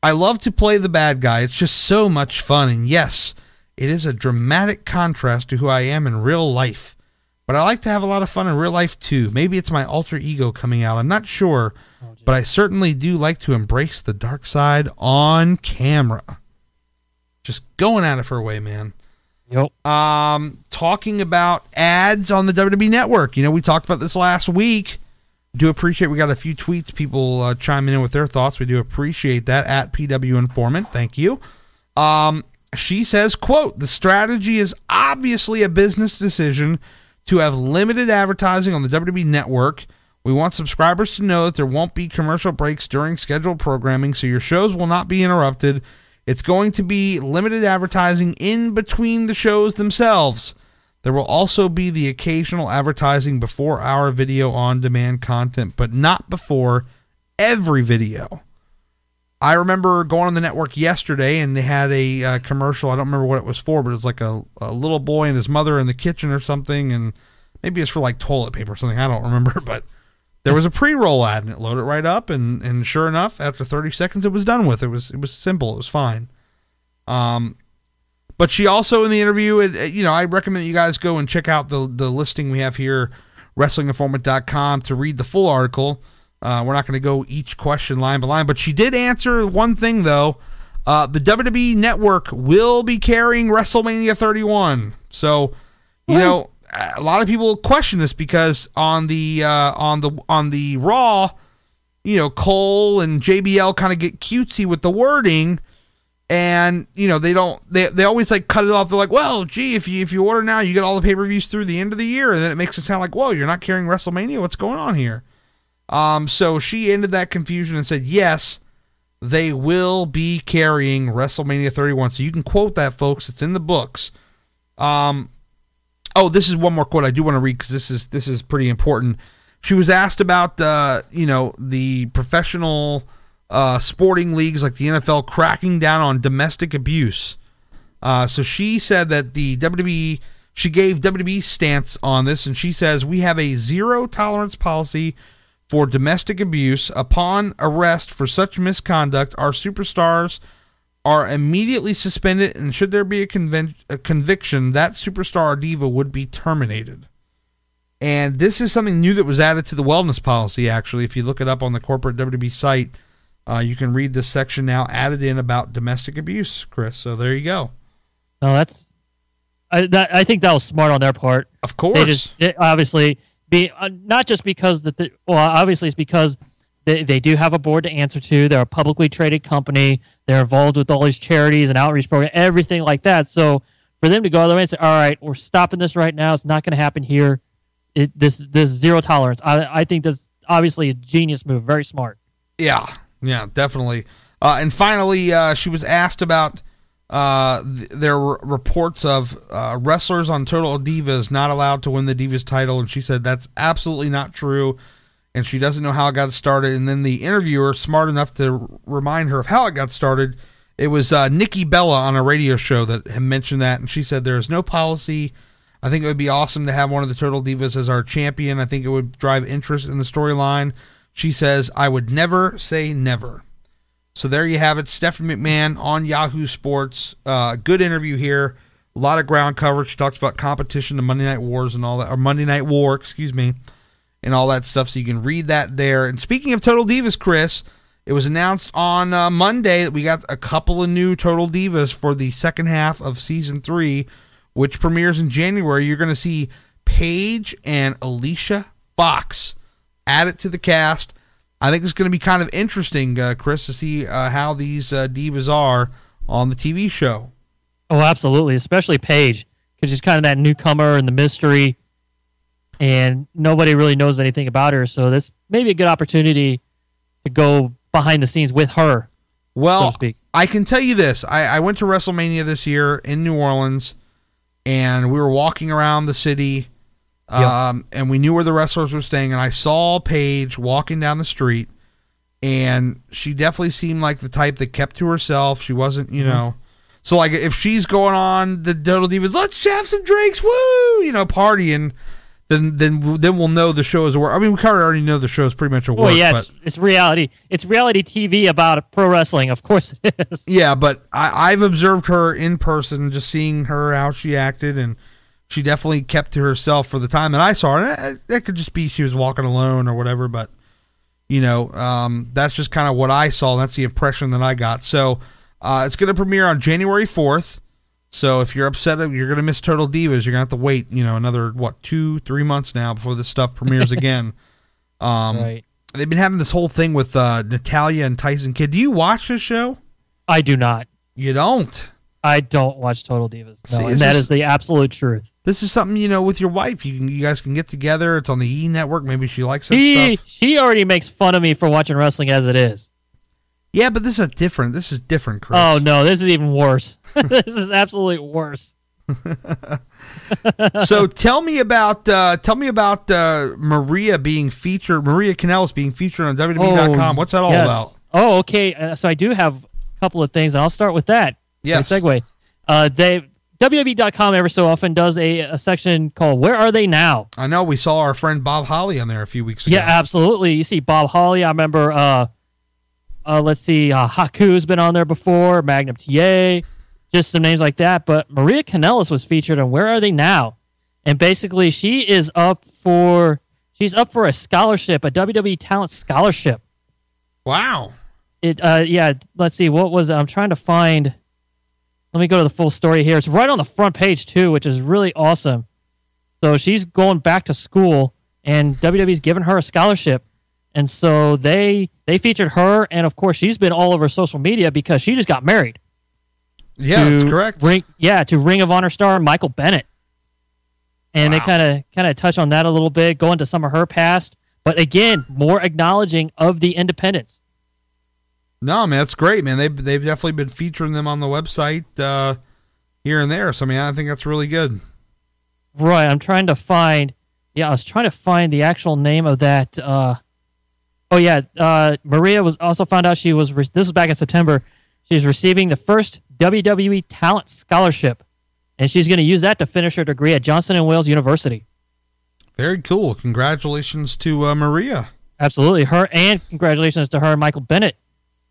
I love to play the bad guy. It's just so much fun. And yes, it is a dramatic contrast to who I am in real life. But I like to have a lot of fun in real life too. Maybe it's my alter ego coming out. I'm not sure. Oh, but I certainly do like to embrace the dark side on camera. Just going it for a way, man. Yep. Um, talking about ads on the WWE Network. You know, we talked about this last week. Do appreciate we got a few tweets, people uh, chiming in with their thoughts. We do appreciate that at PW Informant. Thank you. Um, she says, "quote The strategy is obviously a business decision to have limited advertising on the WWE Network." We want subscribers to know that there won't be commercial breaks during scheduled programming, so your shows will not be interrupted it's going to be limited advertising in between the shows themselves. There will also be the occasional advertising before our video on demand content, but not before every video. I remember going on the network yesterday and they had a uh, commercial. I don't remember what it was for, but it was like a, a little boy and his mother in the kitchen or something. And maybe it's for like toilet paper or something. I don't remember, *laughs* but there was a pre-roll ad and it loaded right up and and sure enough after 30 seconds it was done with it was it was simple it was fine um but she also in the interview it, you know i recommend you guys go and check out the the listing we have here wrestlinginformant.com to read the full article uh, we're not going to go each question line by line but she did answer one thing though uh, the WWE network will be carrying WrestleMania 31 so you know a lot of people question this because on the uh, on the on the Raw, you know, Cole and JBL kind of get cutesy with the wording, and you know they don't they they always like cut it off. They're like, well, gee, if you if you order now, you get all the pay per views through the end of the year, and then it makes it sound like, whoa, you're not carrying WrestleMania. What's going on here? Um, so she ended that confusion and said, yes, they will be carrying WrestleMania 31. So you can quote that, folks. It's in the books. Um, Oh, this is one more quote I do want to read because this is this is pretty important. She was asked about uh, you know the professional uh, sporting leagues like the NFL cracking down on domestic abuse. Uh, so she said that the WWE she gave WWE's stance on this, and she says we have a zero tolerance policy for domestic abuse. Upon arrest for such misconduct, our superstars are immediately suspended, and should there be a, conven- a conviction, that superstar diva would be terminated. And this is something new that was added to the wellness policy, actually. If you look it up on the corporate WWE site, uh, you can read this section now added in about domestic abuse, Chris. So there you go. No, that's. I that, I think that was smart on their part. Of course. They just they obviously be uh, not just because that the well obviously it's because they, they do have a board to answer to. They're a publicly traded company. They're involved with all these charities and outreach programs, everything like that. So for them to go the way and say, "All right, we're stopping this right now. It's not going to happen here. It, this this zero tolerance." I I think that's obviously a genius move. Very smart. Yeah, yeah, definitely. Uh, and finally, uh, she was asked about uh, th- there were reports of uh, wrestlers on Total Divas not allowed to win the Divas title, and she said that's absolutely not true, and she doesn't know how it got started. And then the interviewer, smart enough to remind her of how it got started, it was uh, Nikki Bella on a radio show that had mentioned that, and she said there is no policy. I think it would be awesome to have one of the Total Divas as our champion. I think it would drive interest in the storyline. She says, I would never say never. So there you have it. Stephanie McMahon on Yahoo Sports. Uh, good interview here. A lot of ground coverage. She talks about competition, the Monday Night Wars, and all that, or Monday Night War, excuse me, and all that stuff. So you can read that there. And speaking of Total Divas, Chris, it was announced on uh, Monday that we got a couple of new Total Divas for the second half of season three, which premieres in January. You're going to see Paige and Alicia Fox added to the cast. I think it's going to be kind of interesting, uh, Chris, to see uh, how these uh, divas are on the TV show. Oh, absolutely, especially Paige, because she's kind of that newcomer and the mystery, and nobody really knows anything about her. So this may be a good opportunity to go behind the scenes with her. Well, so I can tell you this: I, I went to WrestleMania this year in New Orleans, and we were walking around the city um, and we knew where the wrestlers were staying. And I saw Paige walking down the street, and she definitely seemed like the type that kept to herself. She wasn't, you mm-hmm. know. So like if she's going on the Total Divas, let's have some drinks, woo, you know, partying. Then, then, then we'll know the show is a work. I mean, we kind of already know the show is pretty much a work. Well, yeah, it's, it's, reality. It's reality TV about pro wrestling. Of course it is. Yeah, but I, I've observed her in person, just seeing her how she acted, and she definitely kept to herself for the time that I saw her. That could just be she was walking alone or whatever, but you know, um, that's just kind of what I saw. That's the impression that I got. So uh, it's going to premiere on January fourth. So if you're upset, you're going to miss Total Divas. You're going to have to wait, you know, another what two, three months now before this stuff premieres again. *laughs* Um, right. They've been having this whole thing with uh, Natalya and Tyson Kidd. Do you watch this show? I do not. You don't. I don't watch Total Divas. No, See, and that this, is the absolute truth. This is something you know with your wife. You can you guys can get together. It's on the E Network. Maybe she likes she, stuff. She already makes fun of me for watching wrestling as it is. Yeah, but this is different. This is different, Chris. Oh no, this is even worse. *laughs* this is absolutely worse. *laughs* so tell me about uh, tell me about uh, Maria being featured. Maria Kanellis being featured on WWE.com. Oh, What's that all yes. about? Oh, okay. Uh, so I do have a couple of things, and I'll start with that. Yes. segue. Uh, they WWE.com ever so often does a, a section called "Where Are They Now." I know we saw our friend Bob Holly on there a few weeks ago. Yeah, absolutely. You see Bob Holly. I remember. Uh, uh, let's see, uh, Haku's been on there before. Magnum TA, just some names like that. But Maria Kanellis was featured on "Where Are They Now," and basically she is up for she's up for a scholarship, a WWE Talent Scholarship. Wow. It. Uh. Yeah. Let's see. What was it? I'm trying to find let me go to the full story here. It's right on the front page too, which is really awesome. So she's going back to school, and WWE's given her a scholarship, and so they they featured her, and of course she's been all over social media because she just got married. Yeah, that's correct. Ring, yeah, to Ring of Honor star Michael Bennett, and wow. they kind of kind of touch on that a little bit, go into some of her past, but again, more acknowledging of the independence. No, man, that's great, man. They've they've definitely been featuring them on the website uh, here and there. So I mean, I think that's really good. Right. I'm trying to find. Yeah, I was trying to find the actual name of that. Uh, oh yeah, uh, Maria was also found out she was. This was back in September. She's receiving the first WWE Talent Scholarship, and she's going to use that to finish her degree at Johnson and Wales University. Very cool. Congratulations to uh, Maria. Absolutely, her and congratulations to her and Michael Bennett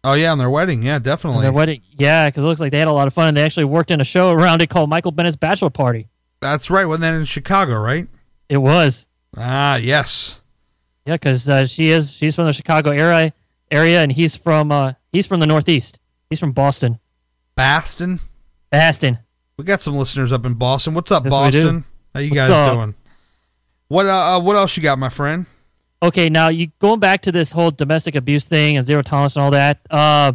Oh yeah, on their wedding, yeah, definitely. their wedding, yeah, because it looks like they had a lot of fun, and they actually worked in a show around it called Michael Bennett's Bachelor Party. That's right. Wasn't that in Chicago, right? It was. Ah, yes. Yeah, because uh, she is she's from the Chicago area, area, and he's from uh, he's from the Northeast. He's from Boston. Boston. Boston. We got some listeners up in Boston. What's up, Yes. Boston? How you What's guys up? doing? What uh, uh, what else you got, my friend? Okay, now you going back to this whole domestic abuse thing and zero tolerance and all that. Uh,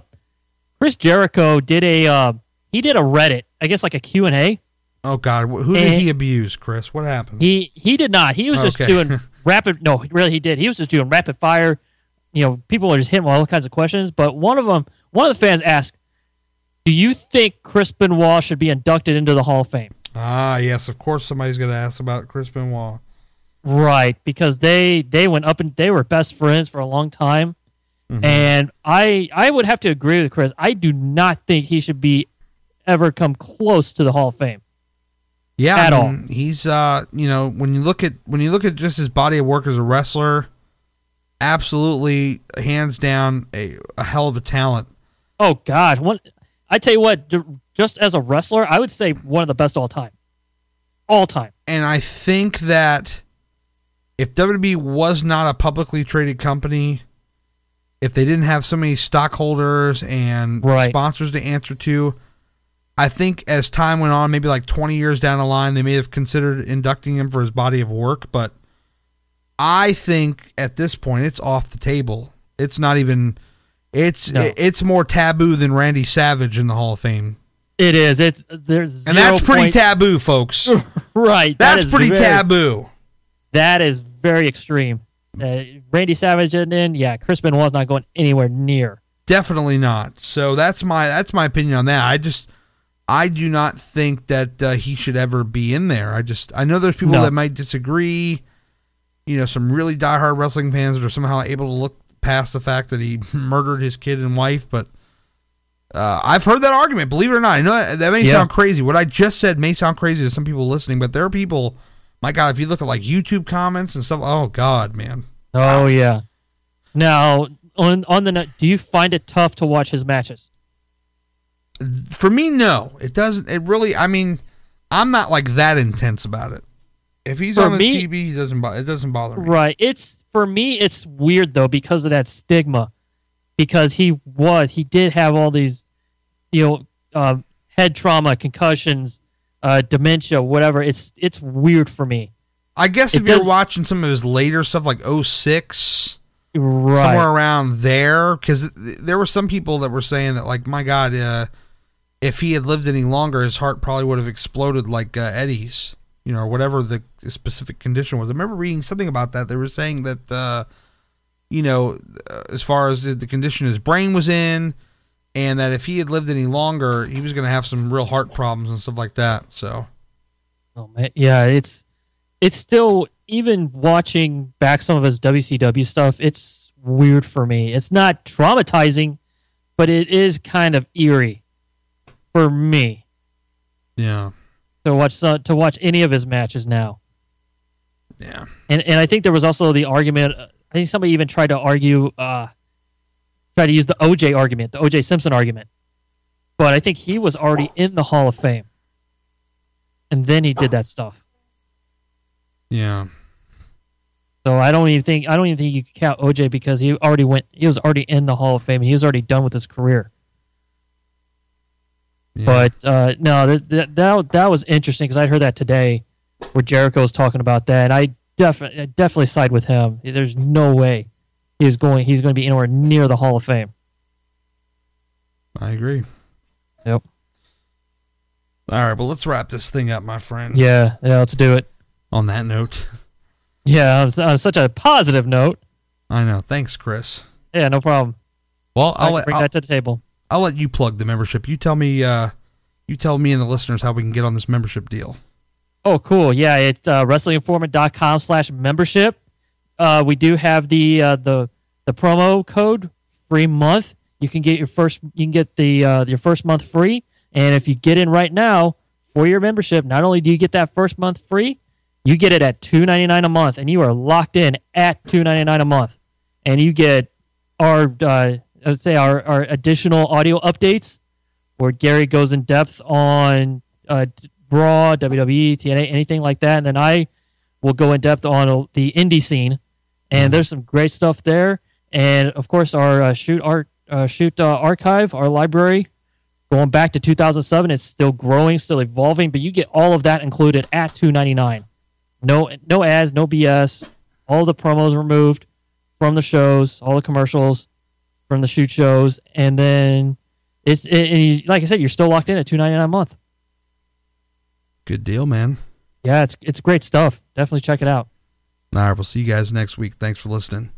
Chris Jericho did a uh, he did a Reddit, I guess like a Q and A. Oh God, who did Eh. he abuse, Chris? What happened? He he did not. He was just Okay. doing *laughs* rapid. No, really, he did. He was just doing rapid fire. You know, people are just hitting all kinds of questions. But one of them, one of the fans asked, "Do you think Chris Benoit should be inducted into the Hall of Fame?" ah, yes, of course somebody's gonna ask about Chris Benoit. Right, because they they went up and they were best friends for a long time. Mm-hmm. And I I would have to agree with Chris. I do not think he should be ever come close to the Hall of Fame. Yeah, At I mean, he's uh, you know, when you look at when you look at just his body of work as a wrestler, absolutely hands down a, a hell of a talent. Oh God, one I tell you what, just as a wrestler, I would say one of the best all time, all time. And I think that if WWE was not a publicly traded company, if they didn't have so many stockholders and Right. sponsors to answer to, I think as time went on, maybe like 20 years down the line, they may have considered inducting him for his body of work. But I think at this point, it's off the table. It's not even. It's No. it's more taboo than Randy Savage in the Hall of Fame, It is. It's there's and that's pretty point- taboo, folks. *laughs* Right. that That's pretty very- taboo. That is very extreme. Uh, Randy Savage and in, yeah, Chris Benoit's not going anywhere near. Definitely not. So that's my that's my opinion on that. I just I do not think that uh, he should ever be in there. I just I know there's people No. that might disagree. You know, some really diehard wrestling fans that are somehow able to look past the fact that he *laughs* murdered his kid and wife, but uh, I've heard that argument. Believe it or not, I know that, that may Yeah. sound crazy. What I just said may sound crazy to some people listening, but there are people. My God, if you look at like YouTube comments and stuff, oh God, man, Oh yeah. Now on on the do you find it tough to watch his matches? for me no it doesn't it really i mean i'm not like that intense about it if he's For on the me- tv he doesn't it doesn't bother me Right. It's for me. It's weird though because of that stigma, because he was he did have all these, you know, um, head trauma, concussions, uh, dementia, whatever. It's it's weird for me. i guess It if you're watching some of his later stuff like 06 Right. somewhere around there because there were some people that were saying that like my god uh, if he had lived any longer his heart probably would have exploded like uh, eddie's you know or whatever the specific condition was i remember reading something about that they were saying that uh, you know uh, as far as the condition his brain was in and that if he had lived any longer he was going to have some real heart problems and stuff like that so Oh man, yeah, it's it's still even watching back some of his WCW stuff. It's weird for me. It's not traumatizing, but it is kind of eerie for me yeah to watch to watch any of his matches now. yeah And and I think there was also the argument. I think somebody even tried to argue, uh, try to use the OJ argument, the OJ Simpson argument. But I think he was already in the Hall of Fame, and then he did that stuff. yeah So I don't even think I don't even think you could count OJ because he already went. He was already in the Hall of Fame and he was already done with his career. yeah. But uh, no, that, that that that was interesting because I heard that today, where Jericho was talking about that, and I definitely definitely side with him. There's no way he's going he's going to be anywhere near the Hall of Fame. i agree Yep. all right well let's wrap this thing up my friend Yeah. Yeah. Let's do it. on that note *laughs* Yeah. On, on such a positive note. i know thanks chris Yeah. No problem. well I'll i'll let, bring I'll, that to the table. I'll let you plug the membership you tell me uh you tell me and the listeners how we can get on this membership deal Oh, cool. Yeah, it's uh, wrestlinginformant.com slash membership. Uh, we do have the uh, the the promo code free month. You can get your first you can get the uh, your first month free, and if you get in right now for your membership, not only do you get that first month free, you get it at two ninety nine a month, and you are locked in at two ninety nine a month, and you get our uh, let's say our, our additional audio updates where Gary goes in depth on uh, Raw, WWE, TNA, anything like that, and then I will go in depth on the indie scene, and there's some great stuff there, and of course our uh, shoot art uh, shoot uh, archive, our library, going back to 2007, it's still growing, still evolving, but you get all of that included at 2.99. No, no ads, no BS. All the promos removed from the shows, all the commercials from the shoot shows, and then it's it, and you, like I said, you're still locked in at 2.99 a month. Good deal, man. Yeah, it's it's great stuff. Definitely check it out. All right, we'll see you guys next week. Thanks for listening.